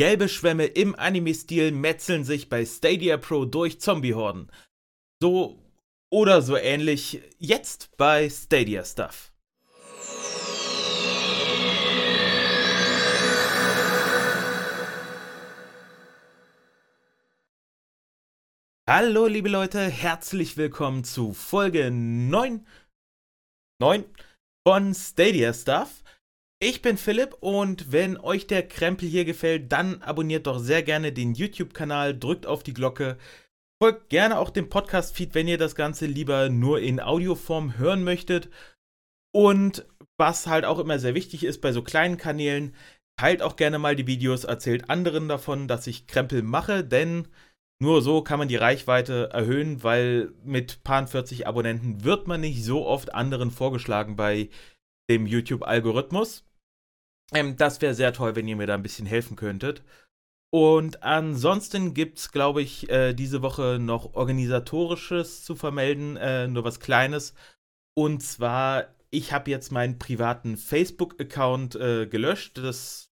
Gelbe Schwämme im Anime-Stil metzeln sich bei Stadia Pro durch Zombie-Horden. So oder so ähnlich jetzt bei Stadia Stuff. Hallo liebe Leute, herzlich willkommen zu Folge 9, 9 von Stadia Stuff. Ich bin Philipp und wenn euch der Krempel hier gefällt, dann abonniert doch sehr gerne den YouTube-Kanal, drückt auf die Glocke, folgt gerne auch dem Podcast-Feed, wenn ihr das Ganze lieber nur in Audioform hören möchtet. Und was halt auch immer sehr wichtig ist bei so kleinen Kanälen, teilt auch gerne mal die Videos, erzählt anderen davon, dass ich Krempel mache, denn nur so kann man die Reichweite erhöhen, weil mit paar 40 Abonnenten wird man nicht so oft anderen vorgeschlagen bei dem YouTube-Algorithmus. Ähm, das wäre sehr toll, wenn ihr mir da ein bisschen helfen könntet. Und ansonsten gibt es, glaube ich, äh, diese Woche noch organisatorisches zu vermelden, äh, nur was Kleines. Und zwar, ich habe jetzt meinen privaten Facebook-Account äh, gelöscht. Das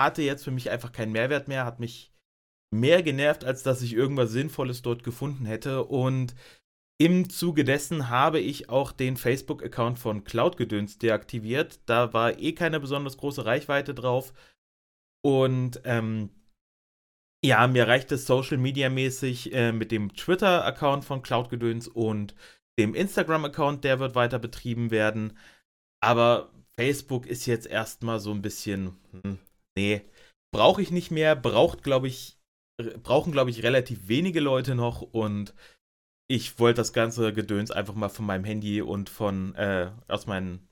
hatte jetzt für mich einfach keinen Mehrwert mehr, hat mich mehr genervt, als dass ich irgendwas Sinnvolles dort gefunden hätte. Und im Zuge dessen habe ich auch den Facebook-Account von Cloud-Gedöns deaktiviert. Da war eh keine besonders große Reichweite drauf. Und ähm, ja, mir reicht es Social Media mäßig äh, mit dem Twitter-Account von Cloud-Gedöns und dem Instagram-Account, der wird weiter betrieben werden. Aber Facebook ist jetzt erstmal so ein bisschen, hm, nee, brauche ich nicht mehr, braucht, glaube ich, brauchen, glaube ich, relativ wenige Leute noch und ich wollte das ganze Gedöns einfach mal von meinem Handy und von äh, aus meinen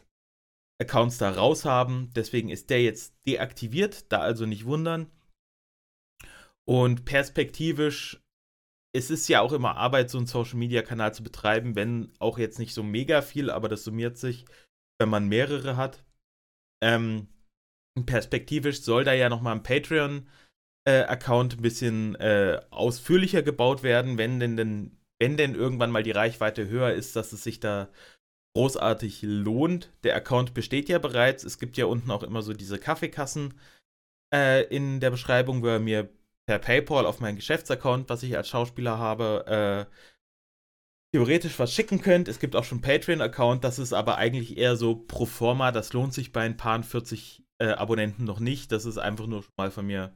Accounts da raus haben. Deswegen ist der jetzt deaktiviert, da also nicht wundern. Und perspektivisch, es ist ja auch immer Arbeit, so einen Social Media Kanal zu betreiben, wenn auch jetzt nicht so mega viel, aber das summiert sich, wenn man mehrere hat. Ähm, perspektivisch soll da ja nochmal ein Patreon äh, ein bisschen äh, ausführlicher gebaut werden, wenn denn, denn wenn denn irgendwann mal die Reichweite höher ist, dass es sich da großartig lohnt. Der Account besteht ja bereits. Es gibt ja unten auch immer so diese Kaffeekassen äh, in der Beschreibung, wo ihr mir per PayPal auf meinen Geschäftsaccount, was ich als Schauspieler habe, äh, theoretisch was schicken könnt. Es gibt auch schon Patreon-Account, das ist aber eigentlich eher so pro forma. Das lohnt sich bei ein paar 40 äh, Abonnenten noch nicht. Das ist einfach nur mal von mir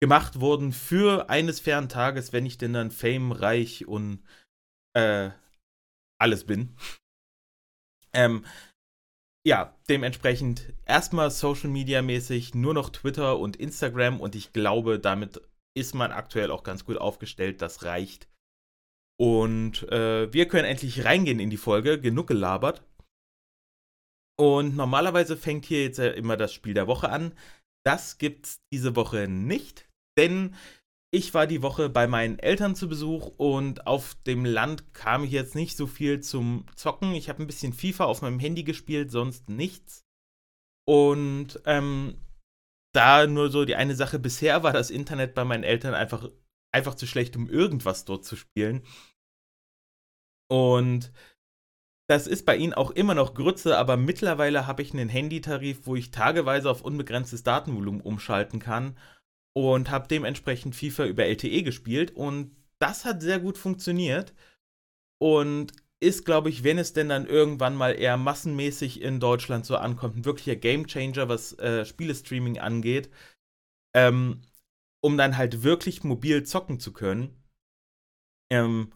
gemacht worden für eines fairen Tages, wenn ich denn dann Fame, reich und äh, alles bin. Ähm, ja, dementsprechend erstmal Social Media mäßig nur noch Twitter und Instagram und ich glaube, damit ist man aktuell auch ganz gut aufgestellt. Das reicht. Und äh, wir können endlich reingehen in die Folge. Genug gelabert. Und normalerweise fängt hier jetzt immer das Spiel der Woche an. Das gibt's diese Woche nicht denn ich war die Woche bei meinen Eltern zu Besuch und auf dem Land kam ich jetzt nicht so viel zum Zocken. Ich habe ein bisschen FIFA auf meinem Handy gespielt, sonst nichts. Und ähm, da nur so die eine Sache, bisher war das Internet bei meinen Eltern einfach, einfach zu schlecht, um irgendwas dort zu spielen. Und das ist bei ihnen auch immer noch Grütze, aber mittlerweile habe ich einen Handytarif, wo ich tageweise auf unbegrenztes Datenvolumen umschalten kann und habe dementsprechend FIFA über LTE gespielt und das hat sehr gut funktioniert und ist, glaube ich, wenn es denn dann irgendwann mal eher massenmäßig in Deutschland so ankommt, ein wirklicher Gamechanger, was äh, Spielestreaming angeht, ähm, um dann halt wirklich mobil zocken zu können. Ähm,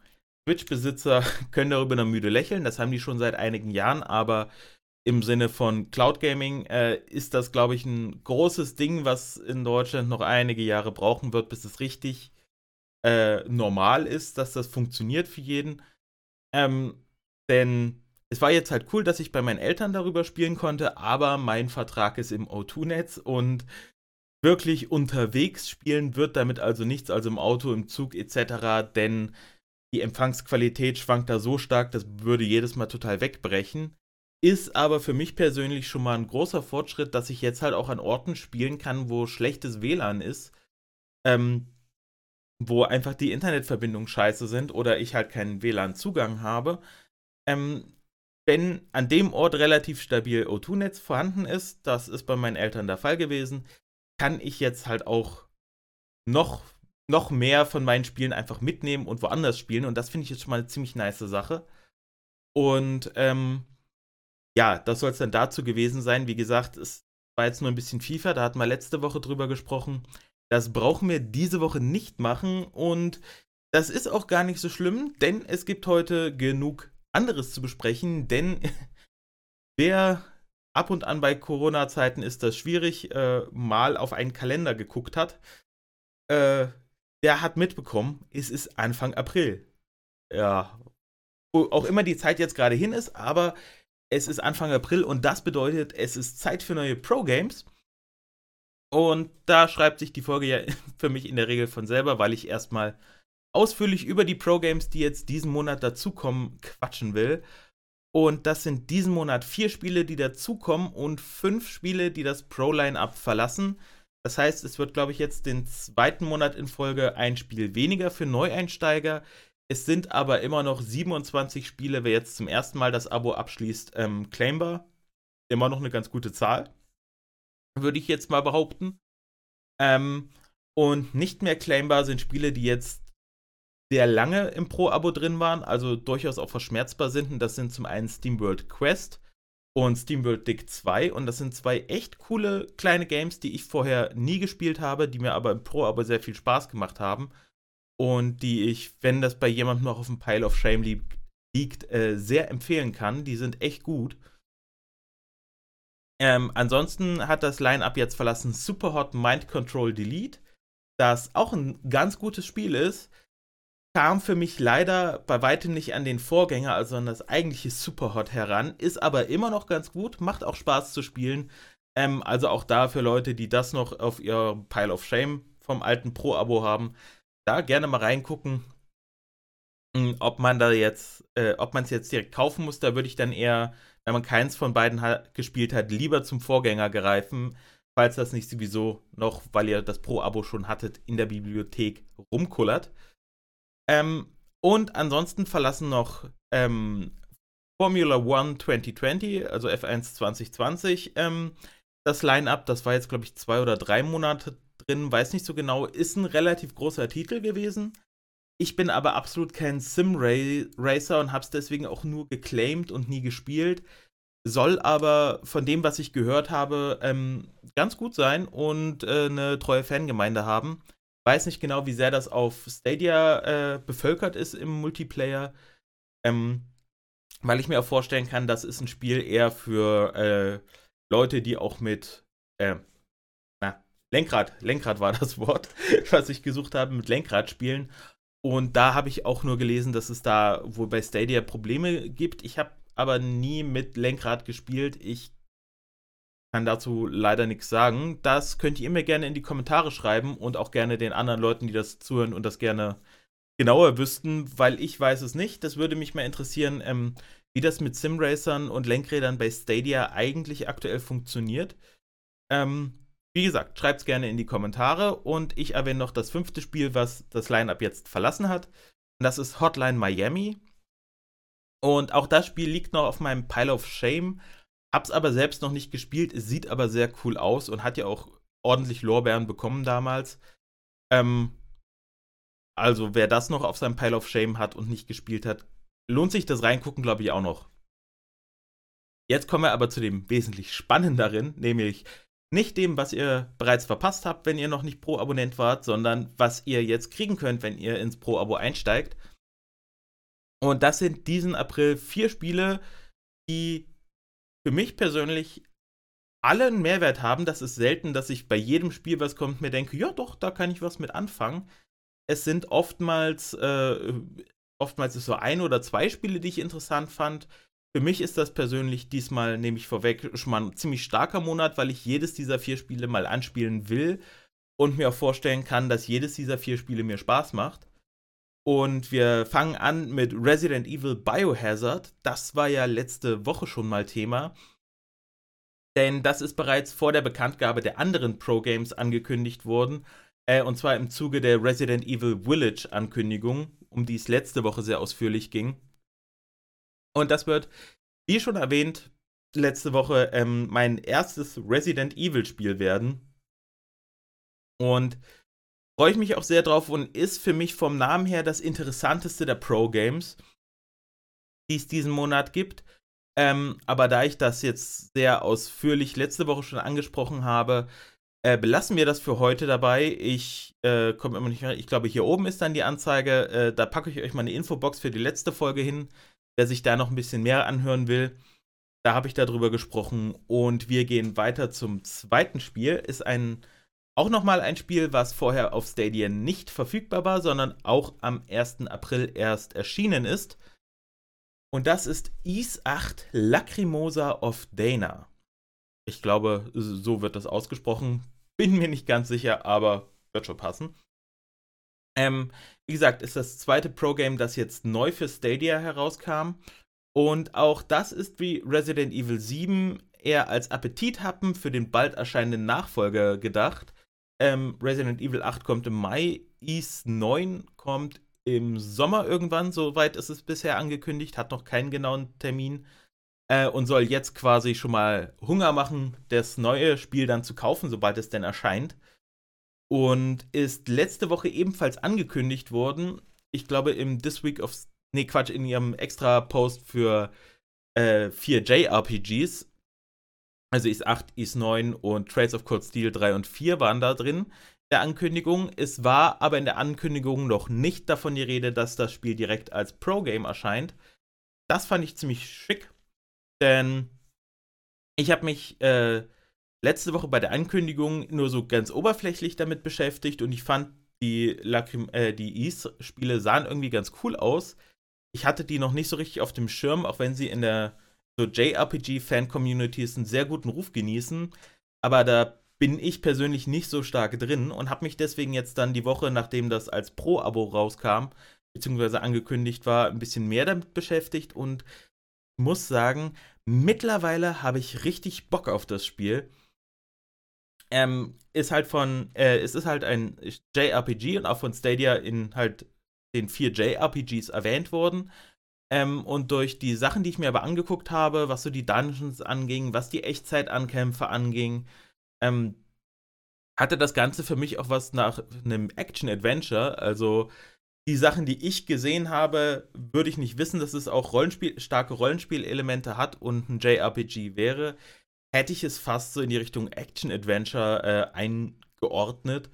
Switch-Besitzer können darüber noch müde lächeln, das haben die schon seit einigen Jahren, aber im Sinne von Cloud Gaming äh, ist das, glaube ich, ein großes Ding, was in Deutschland noch einige Jahre brauchen wird, bis es richtig äh, normal ist, dass das funktioniert für jeden. Ähm, denn es war jetzt halt cool, dass ich bei meinen Eltern darüber spielen konnte, aber mein Vertrag ist im O2-Netz und wirklich unterwegs spielen wird damit also nichts, also im Auto, im Zug etc., denn die Empfangsqualität schwankt da so stark, das würde jedes Mal total wegbrechen. Ist aber für mich persönlich schon mal ein großer Fortschritt, dass ich jetzt halt auch an Orten spielen kann, wo schlechtes WLAN ist, ähm, wo einfach die Internetverbindungen scheiße sind oder ich halt keinen WLAN-Zugang habe. Ähm, wenn an dem Ort relativ stabil O2-Netz vorhanden ist, das ist bei meinen Eltern der Fall gewesen, kann ich jetzt halt auch noch, noch mehr von meinen Spielen einfach mitnehmen und woanders spielen. Und das finde ich jetzt schon mal eine ziemlich nice Sache. Und ähm, ja, das soll es dann dazu gewesen sein. Wie gesagt, es war jetzt nur ein bisschen FIFA, da hatten wir letzte Woche drüber gesprochen. Das brauchen wir diese Woche nicht machen und das ist auch gar nicht so schlimm, denn es gibt heute genug anderes zu besprechen, denn wer ab und an bei Corona-Zeiten ist das schwierig, äh, mal auf einen Kalender geguckt hat, äh, der hat mitbekommen, es ist Anfang April. Ja, wo auch immer die Zeit jetzt gerade hin ist, aber es ist Anfang April und das bedeutet, es ist Zeit für neue Pro-Games. Und da schreibt sich die Folge ja für mich in der Regel von selber, weil ich erstmal ausführlich über die Pro-Games, die jetzt diesen Monat dazukommen, quatschen will. Und das sind diesen Monat vier Spiele, die dazukommen und fünf Spiele, die das Pro-Line-Up verlassen. Das heißt, es wird, glaube ich, jetzt den zweiten Monat in Folge ein Spiel weniger für Neueinsteiger. Es sind aber immer noch 27 Spiele, wer jetzt zum ersten Mal das Abo abschließt, ähm, claimbar. Immer noch eine ganz gute Zahl, würde ich jetzt mal behaupten. Ähm, und nicht mehr claimbar sind Spiele, die jetzt sehr lange im Pro-Abo drin waren, also durchaus auch verschmerzbar sind. Und das sind zum einen SteamWorld Quest und SteamWorld Dick 2. Und das sind zwei echt coole kleine Games, die ich vorher nie gespielt habe, die mir aber im Pro-Abo sehr viel Spaß gemacht haben. Und die ich, wenn das bei jemandem noch auf dem Pile of Shame liegt, liegt äh, sehr empfehlen kann. Die sind echt gut. Ähm, ansonsten hat das Line-Up jetzt verlassen Superhot Mind Control Delete, das auch ein ganz gutes Spiel ist kam für mich leider bei weitem nicht an den Vorgänger, also an das eigentliche Superhot heran, ist aber immer noch ganz gut, macht auch Spaß zu spielen. Ähm, also auch da für Leute, die das noch auf ihr Pile of Shame vom alten Pro-Abo haben, da gerne mal reingucken. Hm, ob man da jetzt, äh, ob man es jetzt direkt kaufen muss, da würde ich dann eher, wenn man keins von beiden hat, gespielt hat, lieber zum Vorgänger greifen, falls das nicht sowieso noch, weil ihr das Pro-Abo schon hattet, in der Bibliothek rumkullert. Ähm, und ansonsten verlassen noch ähm, Formula One 2020, also F1 2020, ähm, das Line-Up. Das war jetzt, glaube ich, zwei oder drei Monate drin, weiß nicht so genau. Ist ein relativ großer Titel gewesen. Ich bin aber absolut kein Sim-Racer und habe es deswegen auch nur geclaimed und nie gespielt. Soll aber von dem, was ich gehört habe, ähm, ganz gut sein und äh, eine treue Fangemeinde haben weiß nicht genau, wie sehr das auf Stadia äh, bevölkert ist im Multiplayer. Ähm, weil ich mir auch vorstellen kann, das ist ein Spiel eher für äh, Leute, die auch mit äh, Lenkrad, Lenkrad war das Wort, was ich gesucht habe, mit Lenkrad spielen. Und da habe ich auch nur gelesen, dass es da wohl bei Stadia Probleme gibt. Ich habe aber nie mit Lenkrad gespielt. Ich kann dazu leider nichts sagen. Das könnt ihr mir gerne in die Kommentare schreiben und auch gerne den anderen Leuten, die das zuhören und das gerne genauer wüssten, weil ich weiß es nicht. Das würde mich mal interessieren, ähm, wie das mit Simracern und Lenkrädern bei Stadia eigentlich aktuell funktioniert. Ähm, wie gesagt, schreibt es gerne in die Kommentare und ich erwähne noch das fünfte Spiel, was das Lineup jetzt verlassen hat. Und das ist Hotline Miami. Und auch das Spiel liegt noch auf meinem Pile of Shame Hab's aber selbst noch nicht gespielt. Es sieht aber sehr cool aus und hat ja auch ordentlich Lorbeeren bekommen damals. Ähm, also, wer das noch auf seinem Pile of Shame hat und nicht gespielt hat, lohnt sich das reingucken, glaube ich, auch noch. Jetzt kommen wir aber zu dem wesentlich spannenderen, nämlich nicht dem, was ihr bereits verpasst habt, wenn ihr noch nicht Pro-Abonnent wart, sondern was ihr jetzt kriegen könnt, wenn ihr ins Pro-Abo einsteigt. Und das sind diesen April vier Spiele, die für mich persönlich alle einen Mehrwert haben. Das ist selten, dass ich bei jedem Spiel, was kommt, mir denke, ja doch, da kann ich was mit anfangen. Es sind oftmals, äh, oftmals ist so ein oder zwei Spiele, die ich interessant fand. Für mich ist das persönlich diesmal, nehme ich vorweg, schon mal ein ziemlich starker Monat, weil ich jedes dieser vier Spiele mal anspielen will und mir auch vorstellen kann, dass jedes dieser vier Spiele mir Spaß macht. Und wir fangen an mit Resident Evil Biohazard. Das war ja letzte Woche schon mal Thema. Denn das ist bereits vor der Bekanntgabe der anderen Pro-Games angekündigt worden. Äh, und zwar im Zuge der Resident Evil Village-Ankündigung, um die es letzte Woche sehr ausführlich ging. Und das wird, wie schon erwähnt, letzte Woche ähm, mein erstes Resident Evil-Spiel werden. Und freue ich mich auch sehr drauf und ist für mich vom Namen her das interessanteste der Pro-Games, die es diesen Monat gibt. Ähm, aber da ich das jetzt sehr ausführlich letzte Woche schon angesprochen habe, äh, belassen wir das für heute dabei. Ich äh, komme immer nicht mehr. Ich glaube, hier oben ist dann die Anzeige. Äh, da packe ich euch mal eine Infobox für die letzte Folge hin. Wer sich da noch ein bisschen mehr anhören will, da habe ich darüber gesprochen. Und wir gehen weiter zum zweiten Spiel. Ist ein auch nochmal ein Spiel, was vorher auf Stadia nicht verfügbar war, sondern auch am 1. April erst erschienen ist. Und das ist Is 8 Lacrimosa of Dana. Ich glaube, so wird das ausgesprochen. Bin mir nicht ganz sicher, aber wird schon passen. Ähm, wie gesagt, ist das zweite Pro-Game, das jetzt neu für Stadia herauskam. Und auch das ist wie Resident Evil 7 eher als Appetithappen für den bald erscheinenden Nachfolger gedacht. Ähm, Resident Evil 8 kommt im Mai, Ease 9 kommt im Sommer irgendwann, soweit ist es bisher angekündigt, hat noch keinen genauen Termin äh, und soll jetzt quasi schon mal Hunger machen, das neue Spiel dann zu kaufen, sobald es denn erscheint. Und ist letzte Woche ebenfalls angekündigt worden, ich glaube im This Week of, nee Quatsch, in ihrem extra Post für äh, 4 JRPGs, also Is 8, Is 9 und Trails of Cold Steel 3 und 4 waren da drin der Ankündigung. Es war aber in der Ankündigung noch nicht davon die Rede, dass das Spiel direkt als Pro-Game erscheint. Das fand ich ziemlich schick. Denn ich habe mich äh, letzte Woche bei der Ankündigung nur so ganz oberflächlich damit beschäftigt und ich fand, die, äh, die Ease-Spiele sahen irgendwie ganz cool aus. Ich hatte die noch nicht so richtig auf dem Schirm, auch wenn sie in der so JRPG-Fan-Communities einen sehr guten Ruf genießen. Aber da bin ich persönlich nicht so stark drin und habe mich deswegen jetzt dann die Woche, nachdem das als Pro-Abo rauskam, beziehungsweise angekündigt war, ein bisschen mehr damit beschäftigt und muss sagen, mittlerweile habe ich richtig Bock auf das Spiel. Ähm, ist halt von, äh, es ist halt ein JRPG und auch von Stadia in halt den vier JRPGs erwähnt worden. Ähm, und durch die Sachen, die ich mir aber angeguckt habe, was so die Dungeons anging, was die Echtzeitankämpfe anging, ähm, hatte das Ganze für mich auch was nach einem Action-Adventure. Also die Sachen, die ich gesehen habe, würde ich nicht wissen, dass es auch Rollenspiel, starke Rollenspielelemente hat und ein JRPG wäre. Hätte ich es fast so in die Richtung Action-Adventure äh, eingeordnet.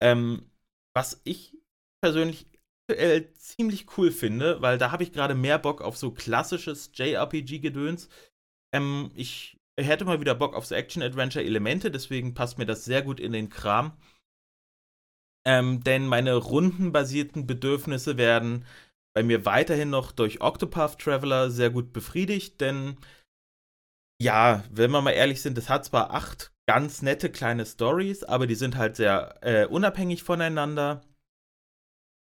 Ähm, was ich persönlich aktuell ziemlich cool finde, weil da habe ich gerade mehr Bock auf so klassisches JRPG-Gedöns. Ähm, ich hätte mal wieder Bock auf so Action-Adventure-Elemente, deswegen passt mir das sehr gut in den Kram. Ähm, denn meine rundenbasierten Bedürfnisse werden bei mir weiterhin noch durch Octopath Traveler sehr gut befriedigt, denn ja, wenn wir mal ehrlich sind, es hat zwar acht ganz nette kleine Stories, aber die sind halt sehr äh, unabhängig voneinander.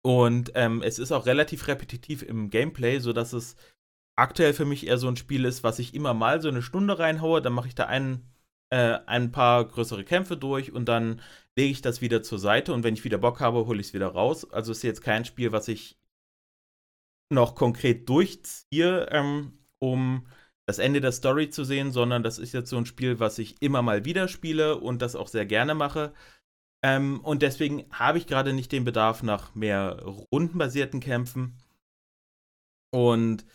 Und ähm, es ist auch relativ repetitiv im Gameplay, sodass es aktuell für mich eher so ein Spiel ist, was ich immer mal so eine Stunde reinhaue, dann mache ich da ein, äh, ein paar größere Kämpfe durch und dann lege ich das wieder zur Seite und wenn ich wieder Bock habe, hole ich es wieder raus. Also ist jetzt kein Spiel, was ich noch konkret durchziehe, ähm, um das Ende der Story zu sehen, sondern das ist jetzt so ein Spiel, was ich immer mal wieder spiele und das auch sehr gerne mache. Ähm, und deswegen habe ich gerade nicht den Bedarf nach mehr rundenbasierten Kämpfen. Und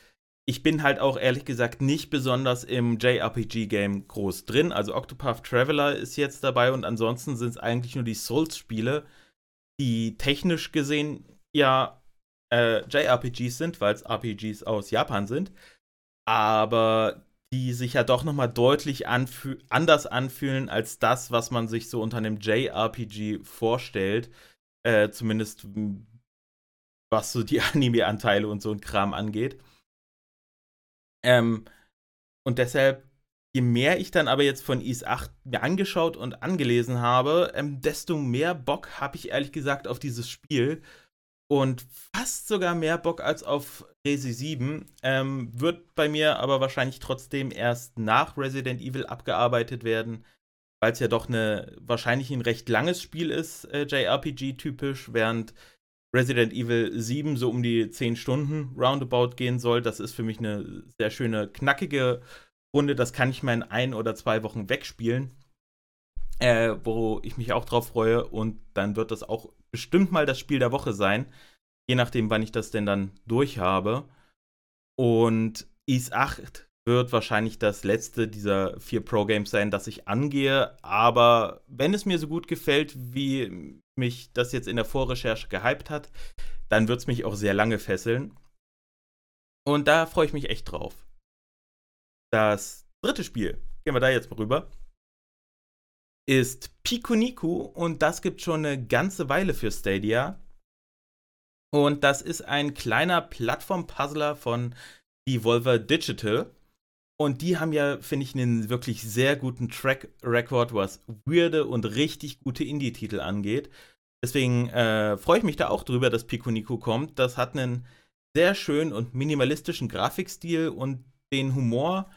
ich bin halt auch ehrlich gesagt nicht besonders im JRPG-Game groß drin. Also Octopath Traveler ist jetzt dabei und ansonsten sind es eigentlich nur die Souls-Spiele, die technisch gesehen ja äh, JRPGs sind, weil es RPGs aus Japan sind, aber die sich ja doch nochmal deutlich anfü anders anfühlen als das, was man sich so unter einem JRPG vorstellt. Äh, zumindest was so die Anime-Anteile und so ein Kram angeht. Ähm, und deshalb, je mehr ich dann aber jetzt von Is 8 mir angeschaut und angelesen habe, ähm, desto mehr Bock habe ich ehrlich gesagt auf dieses Spiel. Und fast sogar mehr Bock als auf Resi 7. Ähm, wird bei mir aber wahrscheinlich trotzdem erst nach Resident Evil abgearbeitet werden, weil es ja doch eine, wahrscheinlich ein recht langes Spiel ist, äh, JRPG-typisch, während Resident Evil 7 so um die 10 Stunden roundabout gehen soll. Das ist für mich eine sehr schöne, knackige Runde. Das kann ich mal in ein oder zwei Wochen wegspielen. äh, wo ich mich auch drauf freue. Und dann wird das auch bestimmt mal das Spiel der Woche sein. Je nachdem, wann ich das denn dann durch habe. Und Is 8 wird wahrscheinlich das letzte dieser vier Pro-Games sein, das ich angehe. Aber wenn es mir so gut gefällt, wie mich das jetzt in der Vorrecherche gehypt hat, dann wird es mich auch sehr lange fesseln. Und da freue ich mich echt drauf. Das dritte Spiel, gehen wir da jetzt mal rüber, ist Pikuniku und das gibt schon eine ganze Weile für Stadia. Und das ist ein kleiner Plattform-Puzzler von Devolver Digital. Und die haben ja, finde ich, einen wirklich sehr guten Track Record, was weirde und richtig gute Indie-Titel angeht. Deswegen äh, freue ich mich da auch drüber, dass Pikuniku kommt. Das hat einen sehr schönen und minimalistischen Grafikstil und den Humor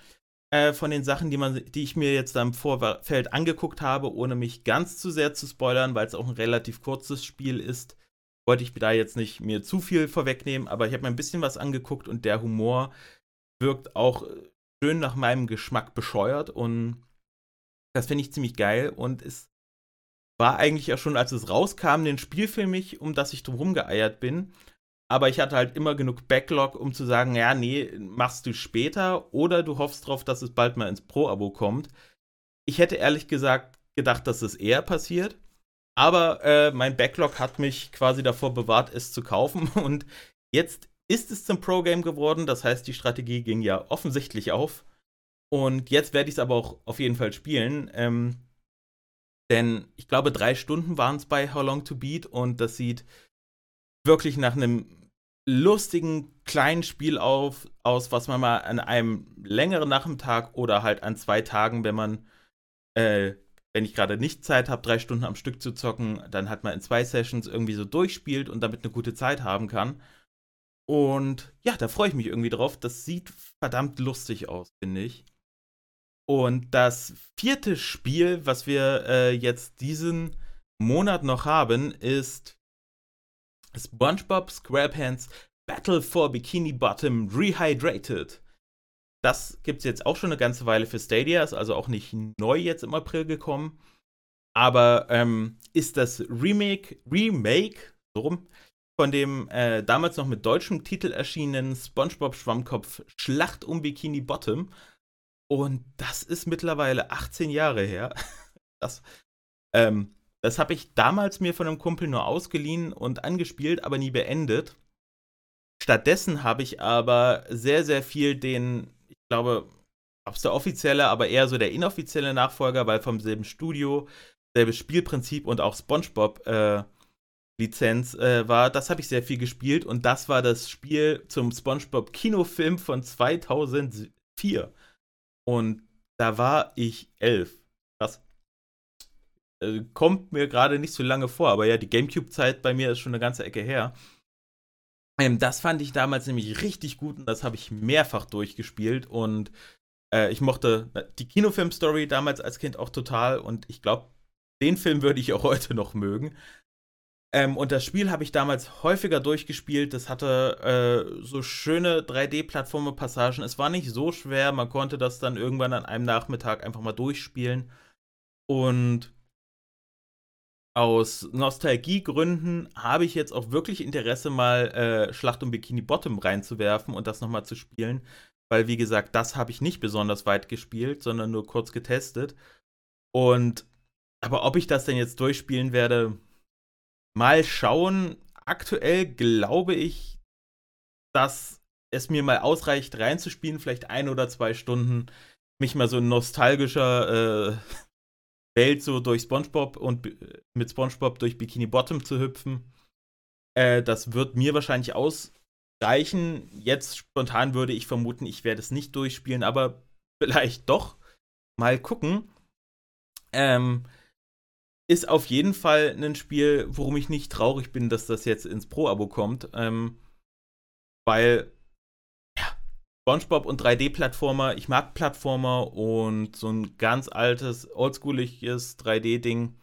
äh, von den Sachen, die, man, die ich mir jetzt am Vorfeld angeguckt habe, ohne mich ganz zu sehr zu spoilern, weil es auch ein relativ kurzes Spiel ist, wollte ich da jetzt nicht mir zu viel vorwegnehmen, aber ich habe mir ein bisschen was angeguckt und der Humor wirkt auch schön nach meinem Geschmack bescheuert und das finde ich ziemlich geil und es war eigentlich auch schon, als es rauskam, ein Spiel für mich, um das ich drum geeiert bin. Aber ich hatte halt immer genug Backlog, um zu sagen, ja, nee, machst du später oder du hoffst drauf, dass es bald mal ins Pro-Abo kommt. Ich hätte ehrlich gesagt gedacht, dass es eher passiert. Aber äh, mein Backlog hat mich quasi davor bewahrt, es zu kaufen. Und jetzt ist es zum Pro-Game geworden. Das heißt, die Strategie ging ja offensichtlich auf. Und jetzt werde ich es aber auch auf jeden Fall spielen. Ähm, denn ich glaube, drei Stunden waren es bei How Long to Beat und das sieht wirklich nach einem lustigen kleinen Spiel auf, aus, was man mal an einem längeren Nachmittag oder halt an zwei Tagen, wenn man, äh, wenn ich gerade nicht Zeit habe, drei Stunden am Stück zu zocken, dann hat man in zwei Sessions irgendwie so durchspielt und damit eine gute Zeit haben kann. Und ja, da freue ich mich irgendwie drauf. Das sieht verdammt lustig aus, finde ich. Und das vierte Spiel, was wir äh, jetzt diesen Monat noch haben, ist SpongeBob SquarePants Battle for Bikini Bottom Rehydrated. Das gibt es jetzt auch schon eine ganze Weile für Stadia, ist also auch nicht neu jetzt im April gekommen. Aber ähm, ist das Remake, Remake, so rum, von dem äh, damals noch mit deutschem Titel erschienenen SpongeBob Schwammkopf Schlacht um Bikini Bottom. Und das ist mittlerweile 18 Jahre her. Das, ähm, das habe ich damals mir von einem Kumpel nur ausgeliehen und angespielt, aber nie beendet. Stattdessen habe ich aber sehr, sehr viel den, glaube, ob es der offizielle, aber eher so der inoffizielle Nachfolger, weil vom selben Studio, selbes Spielprinzip und auch SpongeBob äh, Lizenz äh, war, das habe ich sehr viel gespielt und das war das Spiel zum SpongeBob Kinofilm von 2004. Und da war ich elf. Krass. Äh, kommt mir gerade nicht so lange vor, aber ja, die GameCube-Zeit bei mir ist schon eine ganze Ecke her. Ähm, das fand ich damals nämlich richtig gut und das habe ich mehrfach durchgespielt und äh, ich mochte äh, die Kinofilm-Story damals als Kind auch total und ich glaube, den Film würde ich auch heute noch mögen. Ähm, und das Spiel habe ich damals häufiger durchgespielt. Das hatte äh, so schöne 3D-Plattformer-Passagen. Es war nicht so schwer. Man konnte das dann irgendwann an einem Nachmittag einfach mal durchspielen. Und aus Nostalgiegründen habe ich jetzt auch wirklich Interesse, mal äh, Schlacht um Bikini Bottom reinzuwerfen und das nochmal zu spielen. Weil, wie gesagt, das habe ich nicht besonders weit gespielt, sondern nur kurz getestet. Und, aber ob ich das denn jetzt durchspielen werde, mal schauen. Aktuell glaube ich, dass es mir mal ausreicht, reinzuspielen, vielleicht ein oder zwei Stunden, mich mal so in nostalgischer äh, Welt so durch SpongeBob und mit SpongeBob durch Bikini Bottom zu hüpfen. Äh, das wird mir wahrscheinlich ausreichen. Jetzt spontan würde ich vermuten, ich werde es nicht durchspielen, aber vielleicht doch. Mal gucken. Ähm, ist auf jeden Fall ein Spiel, worum ich nicht traurig bin, dass das jetzt ins Pro-Abo kommt. Ähm, weil SpongeBob und 3D-Plattformer. Ich mag Plattformer und so ein ganz altes, oldschooliges 3D-Ding.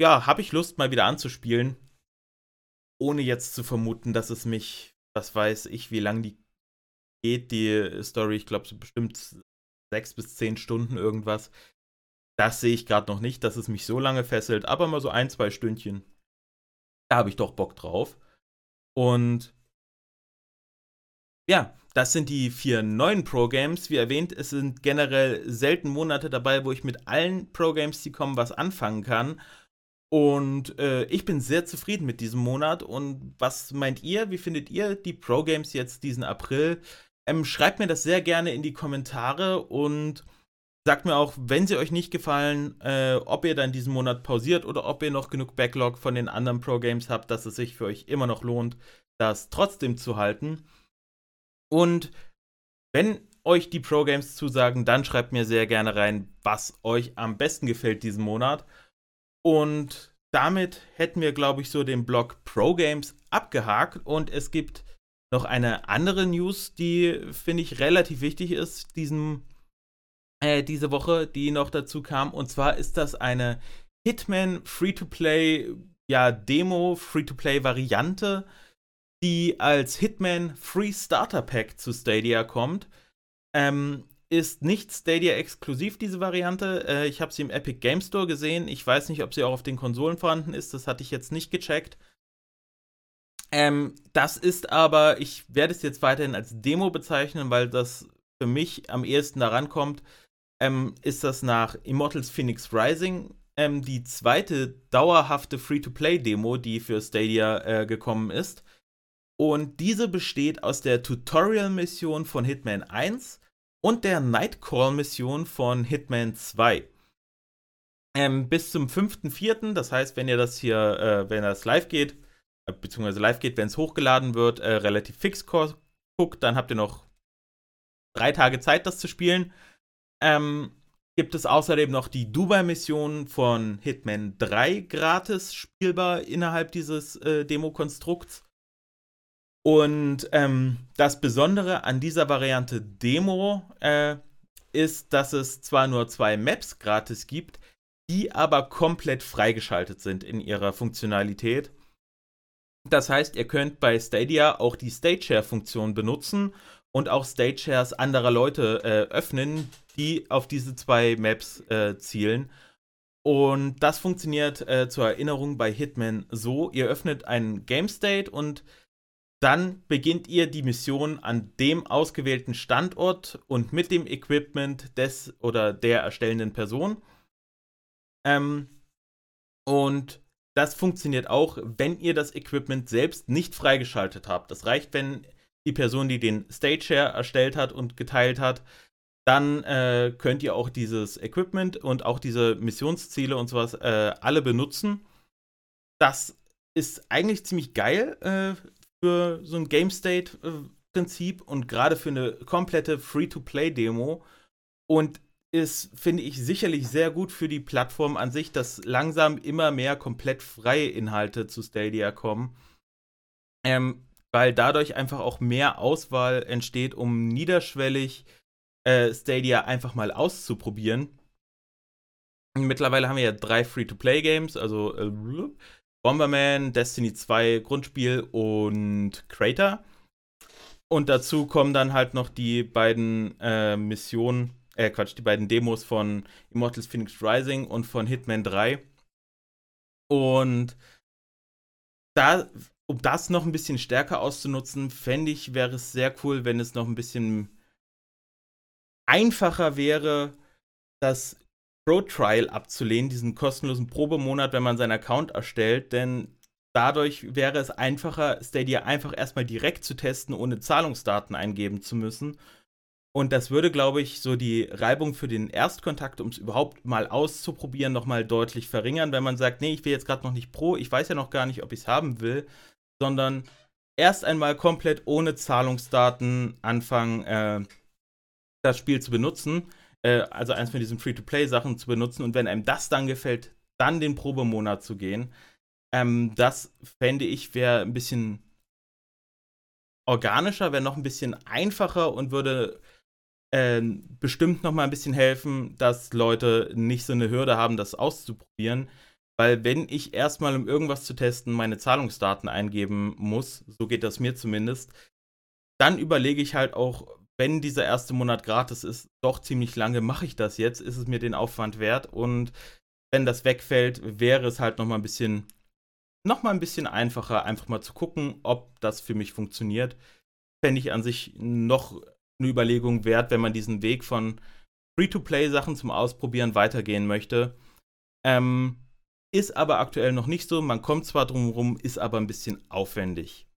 Ja, habe ich Lust, mal wieder anzuspielen. Ohne jetzt zu vermuten, dass es mich, was weiß ich, wie lang die geht, die Story. Ich glaube, so bestimmt sechs bis zehn Stunden irgendwas. das sehe ich gerade noch nicht, dass es mich so lange fesselt, aber mal so ein, zwei Stündchen. Da habe ich doch Bock drauf. Und ja, das sind die vier neuen Pro-Games. Wie erwähnt, es sind generell selten Monate dabei, wo ich mit allen Pro-Games, die kommen, was anfangen kann. Und äh, ich bin sehr zufrieden mit diesem Monat. Und was meint ihr? Wie findet ihr die Pro-Games jetzt diesen April? Ähm, schreibt mir das sehr gerne in die Kommentare und sagt mir auch, wenn sie euch nicht gefallen, äh, ob ihr dann diesen Monat pausiert oder ob ihr noch genug Backlog von den anderen Pro-Games habt, dass es sich für euch immer noch lohnt, das trotzdem zu halten. Und wenn euch die Pro-Games zusagen, dann schreibt mir sehr gerne rein, was euch am besten gefällt diesen Monat. Und damit hätten wir, glaube ich, so den Blog Pro-Games abgehakt und es gibt noch eine andere News, die, finde ich, relativ wichtig ist, diesen, äh, diese Woche, die noch dazu kam. Und zwar ist das eine Hitman Free-to-Play, ja, Demo, Free-to-Play-Variante, die als Hitman Free Starter Pack zu Stadia kommt. Ähm, ist nicht Stadia exklusiv, diese Variante. Äh, ich habe sie im Epic Game Store gesehen. Ich weiß nicht, ob sie auch auf den Konsolen vorhanden ist. Das hatte ich jetzt nicht gecheckt. Ähm, das ist aber, ich werde es jetzt weiterhin als Demo bezeichnen, weil das für mich am ehesten daran kommt, ähm, ist das nach Immortals Phoenix Rising ähm, die zweite dauerhafte Free-to-Play-Demo, die für Stadia äh, gekommen ist. Und diese besteht aus der Tutorial-Mission von Hitman 1 und der Nightcall-Mission von Hitman 2. Ähm, bis zum 5.4., das heißt, wenn ihr das hier, äh, wenn das live geht, äh, beziehungsweise live geht, wenn es hochgeladen wird, äh, relativ fix guckt, dann habt ihr noch drei Tage Zeit, das zu spielen. Ähm, gibt es außerdem noch die Dubai-Mission von Hitman 3 gratis spielbar innerhalb dieses äh, Demo-Konstrukts. Und ähm, das Besondere an dieser Variante Demo äh, ist, dass es zwar nur zwei Maps gratis gibt, die aber komplett freigeschaltet sind in ihrer Funktionalität. Das heißt, ihr könnt bei Stadia auch die Stage-Share-Funktion benutzen und auch Stage-Shares anderer Leute äh, öffnen, die auf diese zwei Maps äh, zielen. Und das funktioniert äh, zur Erinnerung bei Hitman so: Ihr öffnet einen Game State und dann beginnt ihr die Mission an dem ausgewählten Standort und mit dem Equipment des oder der erstellenden Person. Ähm, und das funktioniert auch, wenn ihr das Equipment selbst nicht freigeschaltet habt. Das reicht, wenn die Person, die den Stage Share erstellt hat und geteilt hat, dann äh, könnt ihr auch dieses Equipment und auch diese Missionsziele und sowas äh, alle benutzen. Das ist eigentlich ziemlich geil äh, für so ein Game State äh, und gerade für eine komplette Free-to-Play-Demo. Und ist, finde ich, sicherlich sehr gut für die Plattform an sich, dass langsam immer mehr komplett freie Inhalte zu Stadia kommen. Ähm, weil dadurch einfach auch mehr Auswahl entsteht, um niederschwellig äh, Stadia einfach mal auszuprobieren. Mittlerweile haben wir ja drei Free-to-Play-Games, also äh, Bomberman, Destiny 2 Grundspiel und Crater. Und dazu kommen dann halt noch die beiden äh, Missionen äh, Quatsch, die beiden Demos von Immortals Phoenix Rising und von Hitman 3. Und da, um das noch ein bisschen stärker auszunutzen, fände ich, wäre es sehr cool, wenn es noch ein bisschen einfacher wäre, das Pro Trial abzulehnen, diesen kostenlosen Probemonat, wenn man seinen Account erstellt, denn dadurch wäre es einfacher, Stadia einfach erstmal direkt zu testen, ohne Zahlungsdaten eingeben zu müssen. Und das würde, glaube ich, so die Reibung für den Erstkontakt, um es überhaupt mal auszuprobieren, nochmal deutlich verringern, wenn man sagt, nee, ich will jetzt gerade noch nicht Pro, ich weiß ja noch gar nicht, ob ich es haben will, sondern erst einmal komplett ohne Zahlungsdaten anfangen, äh, das Spiel zu benutzen, äh, also eins von diesen Free-to-Play-Sachen zu benutzen und wenn einem das dann gefällt, dann den Probemonat zu gehen. Ähm, das fände ich wäre ein bisschen organischer, wäre noch ein bisschen einfacher und würde äh, bestimmt noch mal ein bisschen helfen, dass Leute nicht so eine Hürde haben, das auszuprobieren. Weil wenn ich erstmal, um irgendwas zu testen, meine Zahlungsdaten eingeben muss, so geht das mir zumindest, dann überlege ich halt auch, wenn dieser erste Monat gratis ist, doch ziemlich lange mache ich das jetzt, ist es mir den Aufwand wert und wenn das wegfällt, wäre es halt noch mal ein bisschen noch mal ein bisschen einfacher, einfach mal zu gucken, ob das für mich funktioniert. Fände ich an sich noch eine Überlegung wert, wenn man diesen Weg von Free-to-Play-Sachen zum Ausprobieren weitergehen möchte. Ähm, ist aber aktuell noch nicht so. Man kommt zwar drum rum, ist aber ein bisschen aufwendig.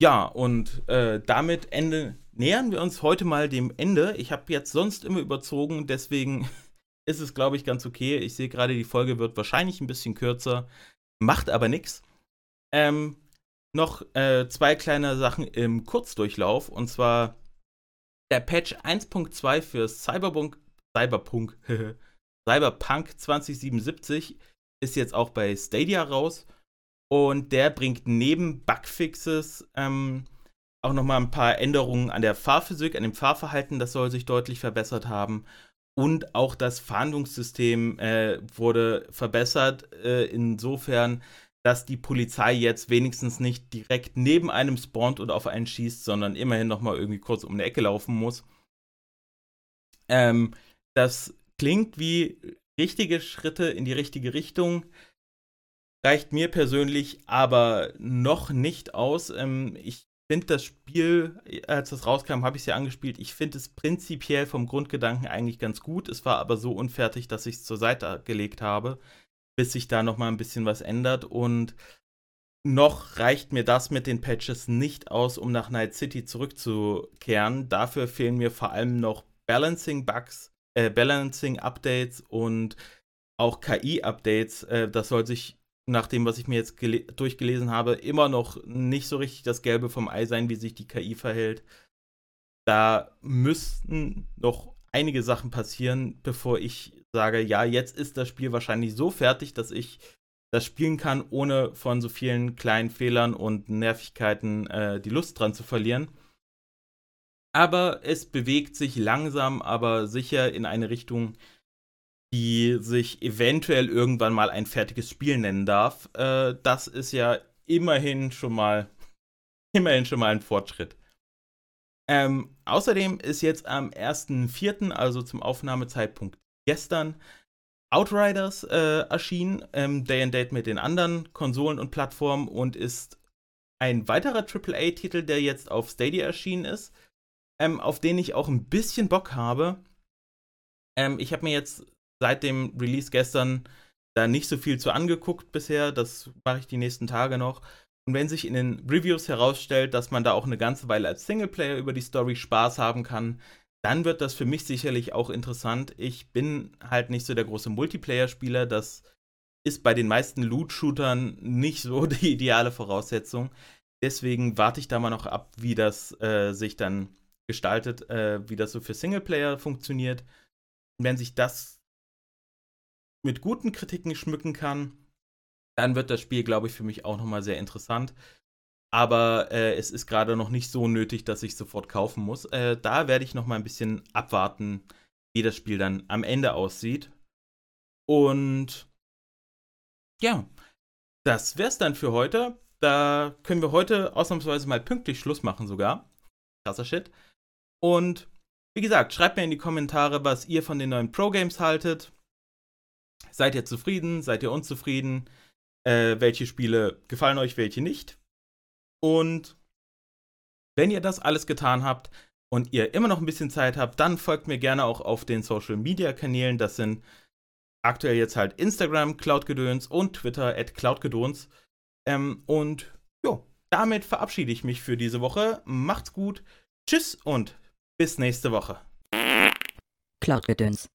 Ja, und äh, damit Ende, nähern wir uns heute mal dem Ende. Ich habe jetzt sonst immer überzogen, deswegen ist es, glaube ich, ganz okay. Ich sehe gerade, die Folge wird wahrscheinlich ein bisschen kürzer, macht aber nichts. Ähm, noch äh, zwei kleine Sachen im Kurzdurchlauf und zwar der Patch 1.2 für Cyberpunk, Cyberpunk, Cyberpunk 2077 ist jetzt auch bei Stadia raus und der bringt neben Bugfixes ähm, auch nochmal ein paar Änderungen an der Fahrphysik, an dem Fahrverhalten, das soll sich deutlich verbessert haben und auch das Fahndungssystem äh, wurde verbessert, äh, insofern, dass die Polizei jetzt wenigstens nicht direkt neben einem spawnt und auf einen schießt, sondern immerhin nochmal irgendwie kurz um eine Ecke laufen muss. Ähm, das klingt wie richtige Schritte in die richtige Richtung. Reicht mir persönlich aber noch nicht aus. Ähm, ich finde das Spiel, als das rauskam, habe ich es ja angespielt. Ich finde es prinzipiell vom Grundgedanken eigentlich ganz gut. Es war aber so unfertig, dass ich es zur Seite gelegt habe, bis sich da noch mal ein bisschen was ändert. Und noch reicht mir das mit den Patches nicht aus, um nach Night City zurückzukehren. Dafür fehlen mir vor allem noch Balancing-Bugs, äh, Balancing-Updates und auch KI-Updates. Äh, das soll sich nach dem, was ich mir jetzt durchgelesen habe, immer noch nicht so richtig das Gelbe vom Ei sein, wie sich die KI verhält. Da müssten noch einige Sachen passieren, bevor ich sage, ja, jetzt ist das Spiel wahrscheinlich so fertig, dass ich das spielen kann, ohne von so vielen kleinen Fehlern und Nervigkeiten äh, die Lust dran zu verlieren. Aber es bewegt sich langsam, aber sicher in eine Richtung, die sich eventuell irgendwann mal ein fertiges Spiel nennen darf. Äh, das ist ja immerhin schon mal, immerhin schon mal ein Fortschritt. Ähm, außerdem ist jetzt am 1.4., also zum Aufnahmezeitpunkt gestern, Outriders äh, erschienen, ähm, Day and Date mit den anderen Konsolen und Plattformen und ist ein weiterer AAA-Titel, der jetzt auf Stadia erschienen ist, ähm, auf den ich auch ein bisschen Bock habe. Ähm, ich habe mir jetzt seit dem Release gestern da nicht so viel zu angeguckt bisher. Das mache ich die nächsten Tage noch. Und wenn sich in den Reviews herausstellt, dass man da auch eine ganze Weile als Singleplayer über die Story Spaß haben kann, dann wird das für mich sicherlich auch interessant. Ich bin halt nicht so der große Multiplayer-Spieler. Das ist bei den meisten Loot-Shootern nicht so die ideale Voraussetzung. Deswegen warte ich da mal noch ab, wie das äh, sich dann gestaltet, äh, wie das so für Singleplayer funktioniert. wenn sich das mit guten Kritiken schmücken kann, dann wird das Spiel, glaube ich, für mich auch nochmal sehr interessant. Aber äh, es ist gerade noch nicht so nötig, dass ich sofort kaufen muss. Äh, da werde ich noch mal ein bisschen abwarten, wie das Spiel dann am Ende aussieht. Und ja, das wäre es dann für heute. Da können wir heute ausnahmsweise mal pünktlich Schluss machen sogar. Krasser Shit. Und wie gesagt, schreibt mir in die Kommentare, was ihr von den neuen Pro-Games haltet. Seid ihr zufrieden? Seid ihr unzufrieden? Äh, welche Spiele gefallen euch, welche nicht? Und wenn ihr das alles getan habt und ihr immer noch ein bisschen Zeit habt, dann folgt mir gerne auch auf den Social Media Kanälen. Das sind aktuell jetzt halt Instagram, Cloudgedöns und Twitter at Cloudgedöns. Ähm, und jo, damit verabschiede ich mich für diese Woche. Macht's gut. Tschüss und bis nächste Woche. Cloudgedöns.